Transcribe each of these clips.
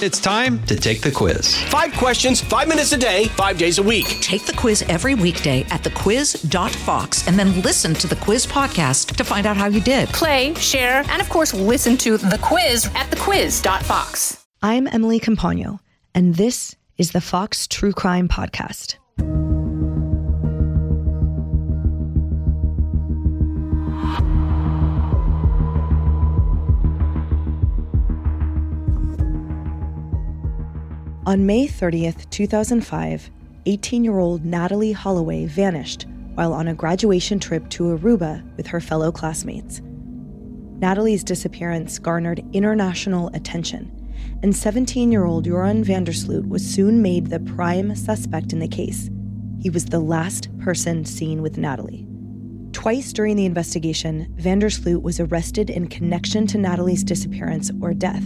It's time to take the quiz. Five questions, five minutes a day, five days a week. Take the quiz every weekday at thequiz.fox and then listen to the quiz podcast to find out how you did. Play, share, and of course, listen to the quiz at thequiz.fox. I'm Emily Compagno, and this is the Fox True Crime Podcast. On May 30th, 2005, 18 year old Natalee Holloway vanished while on a graduation trip to Aruba with her fellow classmates. Natalee's disappearance garnered international attention, and 17 year old Joran van der Sloot was soon made the prime suspect in the case. He was the last person seen with Natalee. Twice during the investigation, van der Sloot was arrested in connection to Natalee's disappearance or death.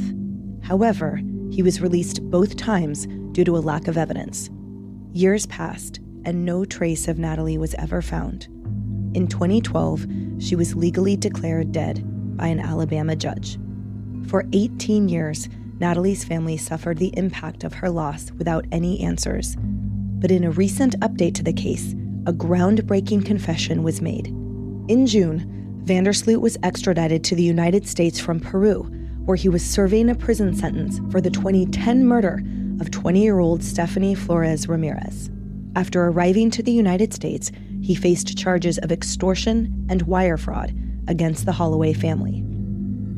However, he was released both times due to a lack of evidence. Years passed, and no trace of Natalee was ever found. In 2012, she was legally declared dead by an Alabama judge. For 18 years, Natalee's family suffered the impact of her loss without any answers. But in a recent update to the case, a groundbreaking confession was made. In June, van der Sloot was extradited to the United States from Peru where he was serving a prison sentence for the 2010 murder of 20 year old Stephanie Flores Ramirez. After arriving to the United States, he faced charges of extortion and wire fraud against the Holloway family.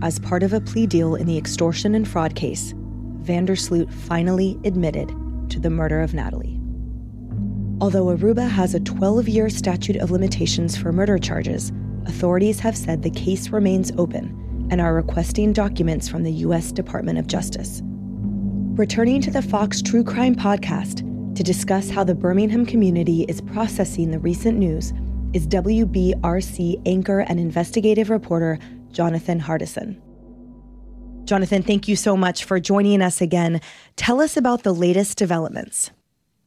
As part of a plea deal in the extortion and fraud case, van der Sloot finally admitted to the murder of Natalee. Although Aruba has a 12 year statute of limitations for murder charges, authorities have said the case remains open and are requesting documents from the U.S. Department of Justice. Returning to the Fox True Crime podcast to discuss how the Birmingham community is processing the recent news is WBRC anchor and investigative reporter Jonathan Hardison. Jonathan, thank you so much for joining us again. Tell us about the latest developments.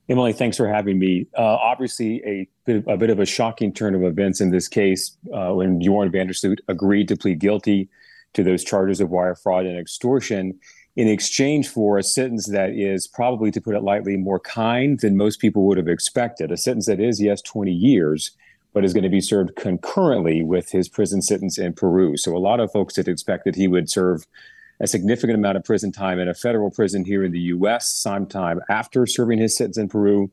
Emily, thanks for having me. Uh, obviously, a bit, a bit, of a shocking turn of events in this case uh, when Joran van der Sloot agreed to plead guilty to those charges of wire fraud and extortion in exchange for a sentence that is probably, to put it lightly, more kind than most people would have expected. A sentence that is, yes, 20 years, but is going to be served concurrently with his prison sentence in Peru. So a lot of folks had expected he would serve a significant amount of prison time in a federal prison here in the U.S. sometime after serving his sentence in Peru.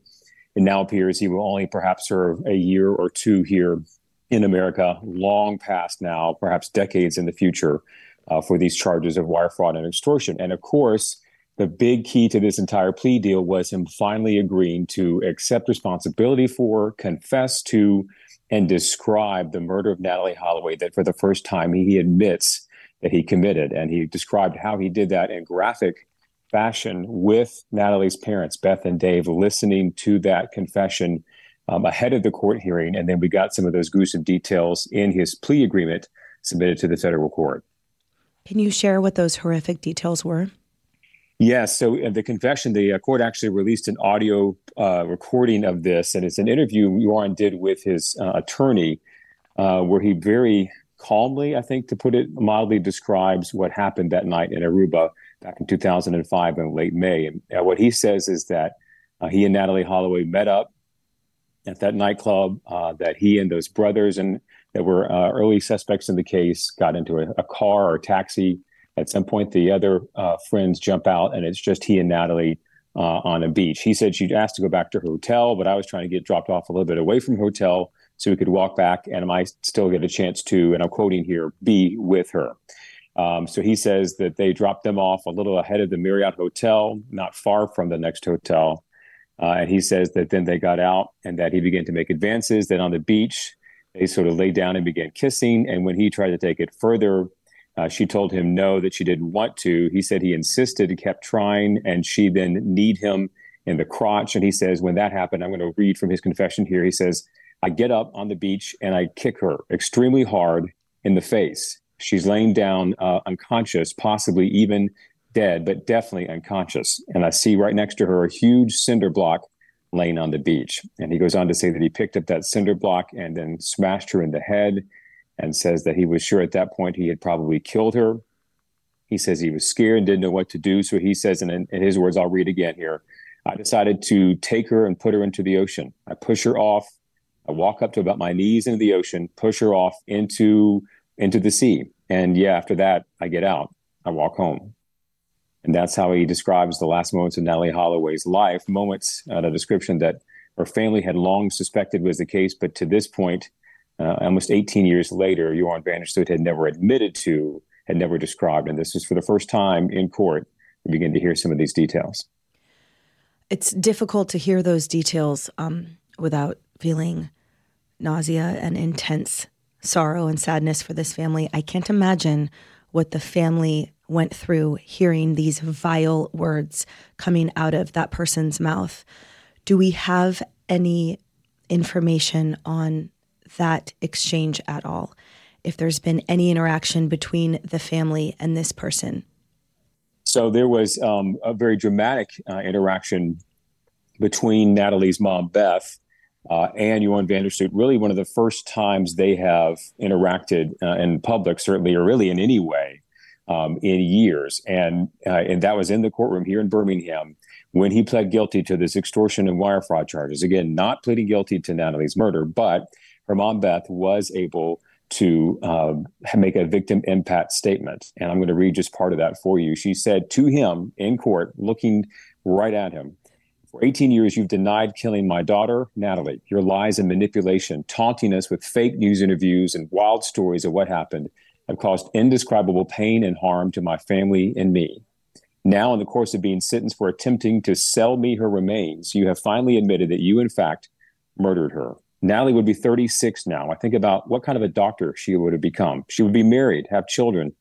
It now appears he will only perhaps serve a year or two here in America long past now, perhaps decades in the future, uh, for these charges of wire fraud and extortion. And of course, the big key to this entire plea deal was him finally agreeing to accept responsibility for, confess to, and describe the murder of Natalee Holloway that for the first time he admits that he committed. And he described how he did that in graphic fashion with Natalee's parents, Beth and Dave, listening to that confession um, ahead of the court hearing. And then we got some of those gruesome details in his plea agreement submitted to the federal court. Can you share what those horrific details were? Yes. So in the confession, the uh, court actually released an audio uh, recording of this, and it's an interview Joran did with his uh, attorney, uh, where he very calmly, I think, to put it mildly, describes what happened that night in Aruba back in 2005 in late May. And uh, what he says is that uh, he and Natalee Holloway met up at that nightclub uh, that he and those brothers and that were uh, early suspects in the case got into a, a, car or taxi. At some point, the other uh, friends jump out, and it's just he and Natalee uh, on a beach. He said she'd asked to go back to her hotel, but I was trying to get dropped off a little bit away from hotel so we could walk back, and I still get a chance to, and I'm quoting here, be with her. Um, so he says that they dropped them off a little ahead of the Marriott Hotel, not far from the next hotel. Uh, and he says that then they got out and that he began to make advances. That on the beach, they sort of lay down and began kissing. And when he tried to take it further, uh, she told him no, that she didn't want to. He said he insisted, he kept trying, and she then kneed him in the crotch. And he says, when that happened, I'm going to read from his confession here. He says, I get up on the beach and I kick her extremely hard in the face. She's laying down uh, unconscious, possibly even dead, but definitely unconscious. And I see right next to her a huge cinder block laying on the beach. And he goes on to say that he picked up that cinder block and then smashed her in the head and says that he was sure at that point he had probably killed her. He says he was scared and didn't know what to do. So he says, and in, in his words, I'll read again here. I decided to take her and put her into the ocean. I push her off. I walk up to about my knees into the ocean, push her off into into the sea. And yeah, after that, I get out. I walk home. And that's how he describes the last moments of Natalee Holloway's life, moments, uh, a description that her family had long suspected was the case, but to this point, uh, almost 18 years later, Joran van der Sloot had never admitted to, had never described. And this was for the first time in court, we begin to hear some of these details. It's difficult to hear those details um, without feeling nausea and intense sorrow and sadness for this family. I can't imagine what the family went through hearing these vile words coming out of that person's mouth. Do we have any information on that exchange at all? If there's been any interaction between the family and this person? So there was um, a very dramatic uh, interaction between Natalee's mom, Beth, uh, and Joran van der Sloot. Really, one of the first times they have interacted uh, in public, certainly, or really in any way, um, in years. And uh, and that was in the courtroom here in Birmingham when he pled guilty to this extortion and wire fraud charges. Again, not pleading guilty to Natalee's murder, but her mom Beth was able to um, make a victim impact statement. And I'm going to read just part of that for you. She said to him in court, looking right at him, for 18 years, you've denied killing my daughter, Natalee. Your lies and manipulation, taunting us with fake news interviews and wild stories of what happened, have caused indescribable pain and harm to my family and me. Now, in the course of being sentenced for attempting to sell me her remains, you have finally admitted that you, in fact, murdered her. Natalee would be 36 now. I think about what kind of a doctor she would have become. She would be married, have children,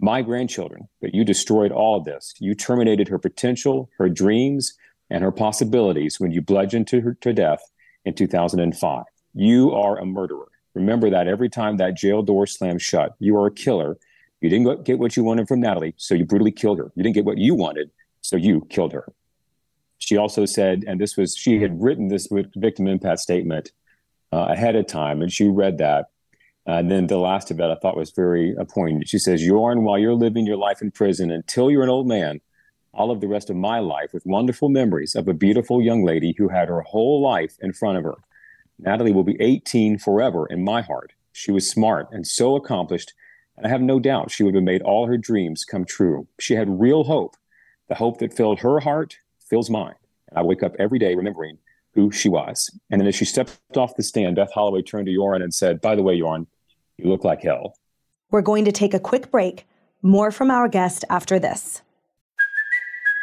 my grandchildren. But you destroyed all of this. You terminated her potential, her dreams, and her possibilities when you bludgeoned her to death in 2005. You are a murderer. Remember that every time that jail door slams shut, you are a killer. You didn't get what you wanted from Natalee, so you brutally killed her. You didn't get what you wanted, so you killed her. She also said, and this was, she had written this victim impact statement uh, ahead of time, and she read that. And then the last of it I thought was very poignant. She says, Joran, while you're living your life in prison until you're an old man, all of the rest of my life with wonderful memories of a beautiful young lady who had her whole life in front of her. Natalee will be 18 forever in my heart. She was smart and so accomplished, and I have no doubt she would have made all her dreams come true. She had real hope. The hope that filled her heart fills mine. And I wake up every day remembering who she was. And then as she stepped off the stand, Beth Holloway turned to Joran and said, By the way, Joran, you look like hell. We're going to take a quick break. More from our guest after this.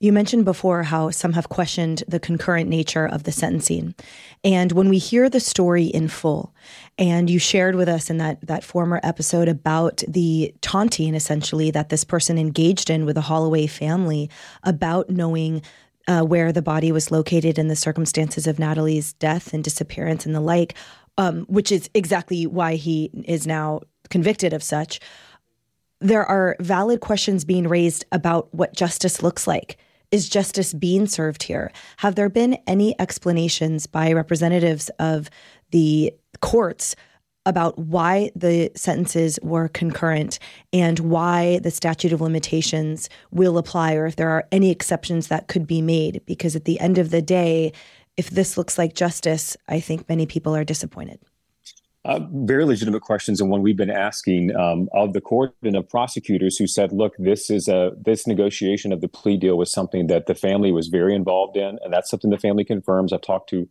You mentioned before how some have questioned the concurrent nature of the sentencing. And when we hear the story in full, and you shared with us in that, that former episode about the taunting essentially that this person engaged in with the Holloway family about knowing uh, where the body was located and the circumstances of Natalee's death and disappearance and the like, um, which is exactly why he is now convicted of such. There are valid questions being raised about what justice looks like is justice being served here? Have there been any explanations by representatives of the courts about why the sentences were concurrent and why the statute of limitations will apply, or if there are any exceptions that could be made? Because at the end of the day, if this looks like justice, I think many people are disappointed. Uh, very legitimate questions and one we've been asking um, of the court and of prosecutors who said, "Look, this is a this negotiation of the plea deal was something that the family was very involved in, and that's something the family confirms." I've talked to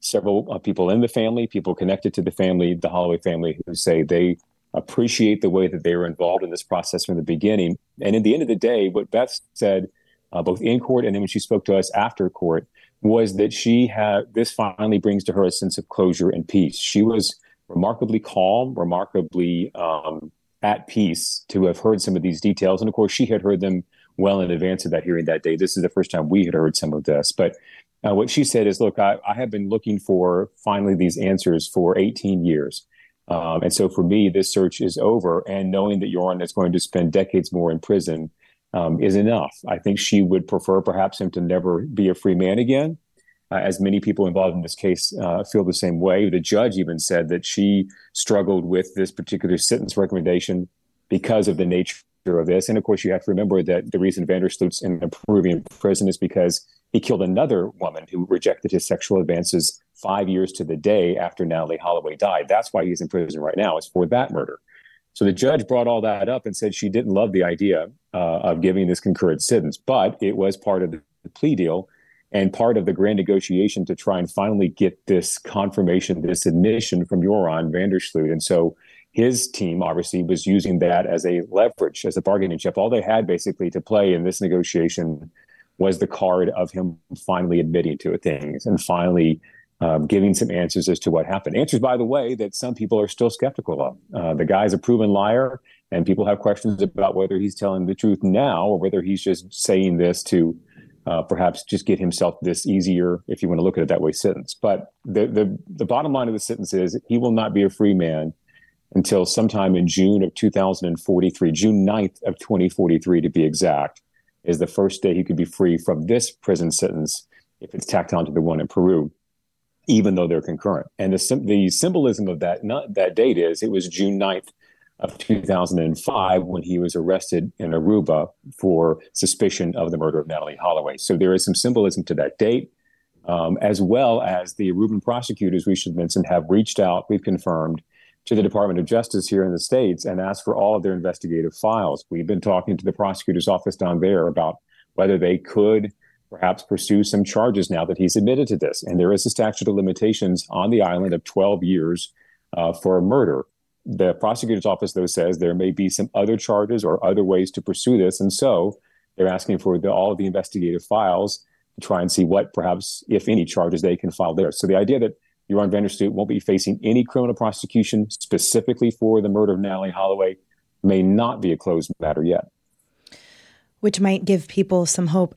several uh, people in the family, people connected to the family, the Holloway family, who say they appreciate the way that they were involved in this process from the beginning. And in the end of the day, what Beth said, uh, both in court and then when she spoke to us after court, was that she had this finally brings to her a sense of closure and peace. She was remarkably calm, remarkably um, at peace to have heard some of these details. And of course, she had heard them well in advance of that hearing that day. This is the first time we had heard some of this. But uh, what she said is, look, I, I, have been looking for finally these answers for 18 years. Um, and so for me, this search is over. And knowing that Joran is going to spend decades more in prison um, is enough. I think she would prefer perhaps him to never be a free man again. Uh, as many people involved in this case uh, feel the same way. The judge even said that she struggled with this particular sentence recommendation because of the nature of this. And of course, you have to remember that the reason van der Sloot's in a Peruvian prison is because he killed another woman who rejected his sexual advances five years to the day after Natalee Holloway died. That's why he's in prison right now, is for that murder. So the judge brought all that up and said she didn't love the idea uh, of giving this concurrent sentence, but it was part of the plea deal and part of the grand negotiation to try and finally get this confirmation, this admission from Joran van der Sloot. And so his team obviously was using that as a leverage, as a bargaining chip. All they had basically to play in this negotiation was the card of him finally admitting to things and finally um, giving some answers as to what happened. Answers, by the way, that some people are still skeptical of. Uh, the guy's a proven liar, and people have questions about whether he's telling the truth now or whether he's just saying this to uh, perhaps just get himself this easier, if you want to look at it that way, sentence. But the, the, the bottom line of the sentence is he will not be a free man until sometime in June of 2043, June 9th of 2043 to be exact, is the first day he could be free from this prison sentence if it's tacked onto the one in Peru, even though they're concurrent. And the, the symbolism of that, not, that date is it was June 9th of 2005 when he was arrested in Aruba for suspicion of the murder of Natalee Holloway. So there is some symbolism to that date, um, as well as the Aruban prosecutors, we should mention, have reached out, we've confirmed, to the Department of Justice here in the States and asked for all of their investigative files. We've been talking to the prosecutor's office down there about whether they could perhaps pursue some charges now that he's admitted to this. And there is a statute of limitations on the island of 12 years uh, for a murder. The prosecutor's office, though, says there may be some other charges or other ways to pursue this. And so they're asking for the, all of the investigative files to try and see what, perhaps, if any, charges they can file there. So the idea that Joran van der Sloot won't be facing any criminal prosecution specifically for the murder of Natalee Holloway may not be a closed matter yet. Which might give people some hope.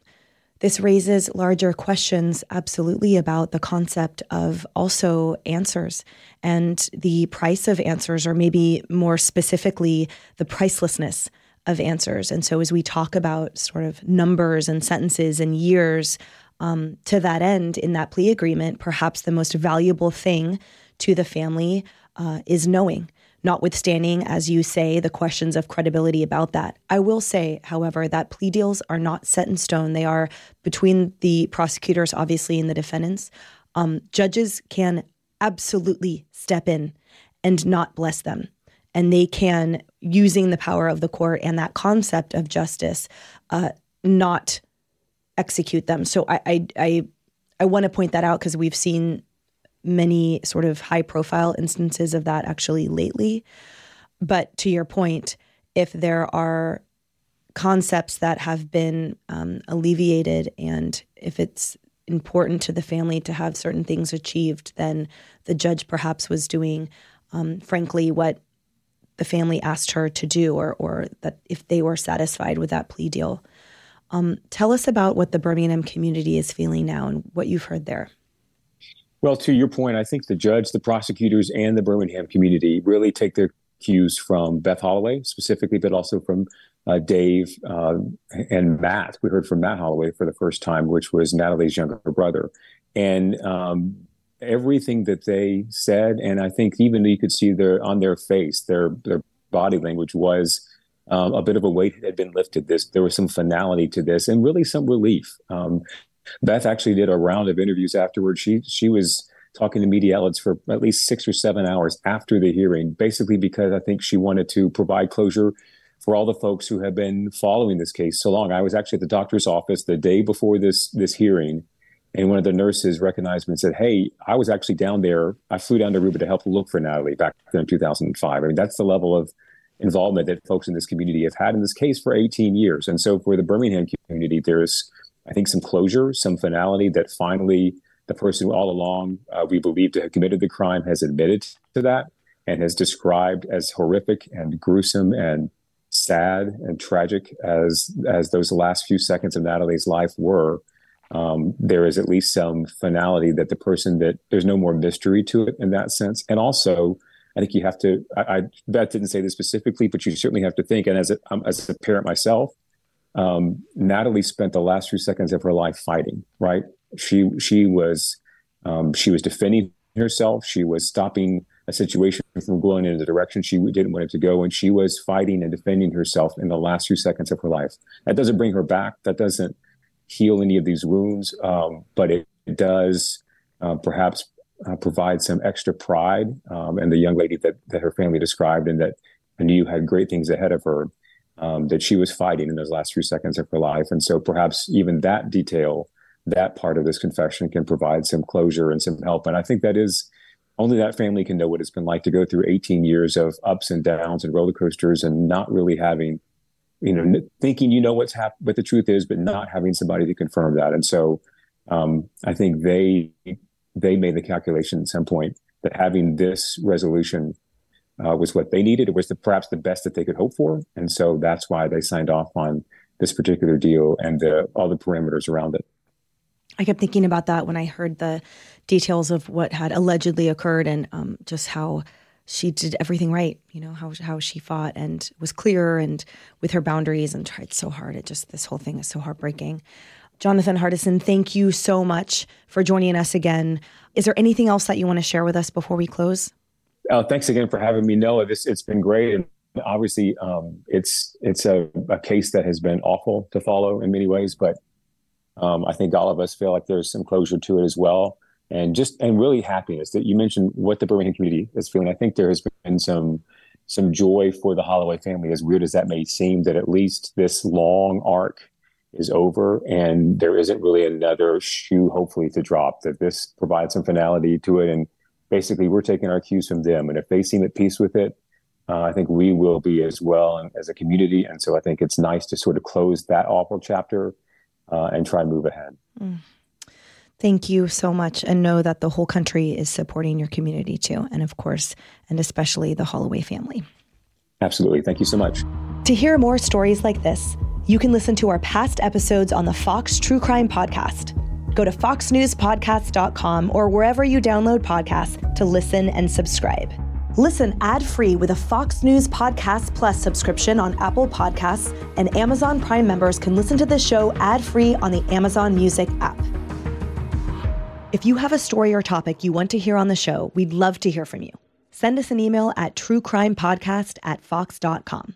This raises larger questions, absolutely, about the concept of also answers and the price of answers, or maybe more specifically, the pricelessness of answers. And so, as we talk about sort of numbers and sentences and years, um, to that end, in that plea agreement, perhaps the most valuable thing to the family uh, is knowing notwithstanding, as you say, the questions of credibility about that. I will say, however, that plea deals are not set in stone. They are between the prosecutors, obviously, and the defendants. Um, judges can absolutely step in and not bless them. And they can, using the power of the court and that concept of justice, uh, not execute them. So I I I, I want to point that out because we've seen many sort of high profile instances of that actually lately. But to your point, if there are concepts that have been um, alleviated and if it's important to the family to have certain things achieved, then the judge perhaps was doing, um, frankly, what the family asked her to do, or, or that if they were satisfied with that plea deal. Um, tell us about what the Birmingham community is feeling now and what you've heard there. Well, to your point, I think the judge, the prosecutors, and the Birmingham community really take their cues from Beth Holloway specifically, but also from uh, Dave uh, and Matt. We heard from Matt Holloway for the first time, which was Natalee's younger brother. And um, everything that they said, and I think even you could see their on their face, their their body language was um, a bit of a weight had been lifted. This there was some finality to this, and really some relief. Um, Beth actually did a round of interviews afterwards. She she was talking to media outlets for at least six or seven hours after the hearing, basically because I think she wanted to provide closure for all the folks who have been following this case so long. I was actually at the doctor's office the day before this this hearing, and one of the nurses recognized me and said, "Hey, I was actually down there. I flew down to Aruba to help look for Natalee back in 2005." I mean, that's the level of involvement that folks in this community have had in this case for 18 years. And so for the Birmingham community, there's I think, some closure, some finality that finally the person who all along uh, we believe to have committed the crime has admitted to that and has described as horrific and gruesome and sad and tragic as as those last few seconds of Natalee's life were, um, there is at least some finality that the person that there's no more mystery to it in that sense, and also. I think you have to. I, I Beth didn't say this specifically, but you certainly have to think. And as a, um, as a parent myself, um, Natalee spent the last few seconds of her life fighting. Right? She she was um, she was defending herself. She was stopping a situation from going in the direction she didn't want it to go. And she was fighting and defending herself in the last few seconds of her life. That doesn't bring her back. That doesn't heal any of these wounds, um, but it, does uh, perhaps uh, provide some extra pride. Um, and the young lady that, that her family described and that knew had great things ahead of her, um, that she was fighting in those last few seconds of her life. And so perhaps even that detail, that part of this confession can provide some closure and some help. And I think that is only that family can know what it's been like to go through 18 years of ups and downs and roller coasters and not really having you know thinking you know what's happened what the truth is but not having somebody to confirm that and so um, i think they they made the calculation at some point that having this resolution uh, was what they needed it was the, perhaps the best that they could hope for and so that's why they signed off on this particular deal and the, all the parameters around it I kept thinking about that when I heard the details of what had allegedly occurred and um, just how she did everything right. You know how how she fought and was clear and with her boundaries and tried so hard. It just this whole thing is so heartbreaking. Jonathan Hardison, thank you so much for joining us again. Is there anything else that you want to share with us before we close? Oh, thanks again for having me. Noah. this it's been great, and obviously, um, it's it's a, a case that has been awful to follow in many ways, but um, I think all of us feel like there's some closure to it as well, and just and really happiness that you mentioned what the Birmingham community is feeling. I think there has been some some joy for the Holloway family, as weird as that may seem, that at least this long arc is over and there isn't really another shoe, hopefully, to drop. That this provides some finality to it, and basically we're taking our cues from them, and if they seem at peace with it. Uh, I think we will be as well as a community. And so I think it's nice to sort of close that awful chapter uh, and try and move ahead. Mm. Thank you so much. And know that the whole country is supporting your community too. And of course, and especially the Holloway family. Absolutely. Thank you so much. To hear more stories like this, you can listen to our past episodes on the Fox True Crime Podcast. Go to foxnewspodcast.com or wherever you download podcasts to listen and subscribe. Listen ad free with a Fox News Podcast Plus subscription on Apple Podcasts, and Amazon Prime members can listen to the show ad free on the Amazon Music app. If you have a story or topic you want to hear on the show, we'd love to hear from you. Send us an email at truecrimepodcast at fox.com.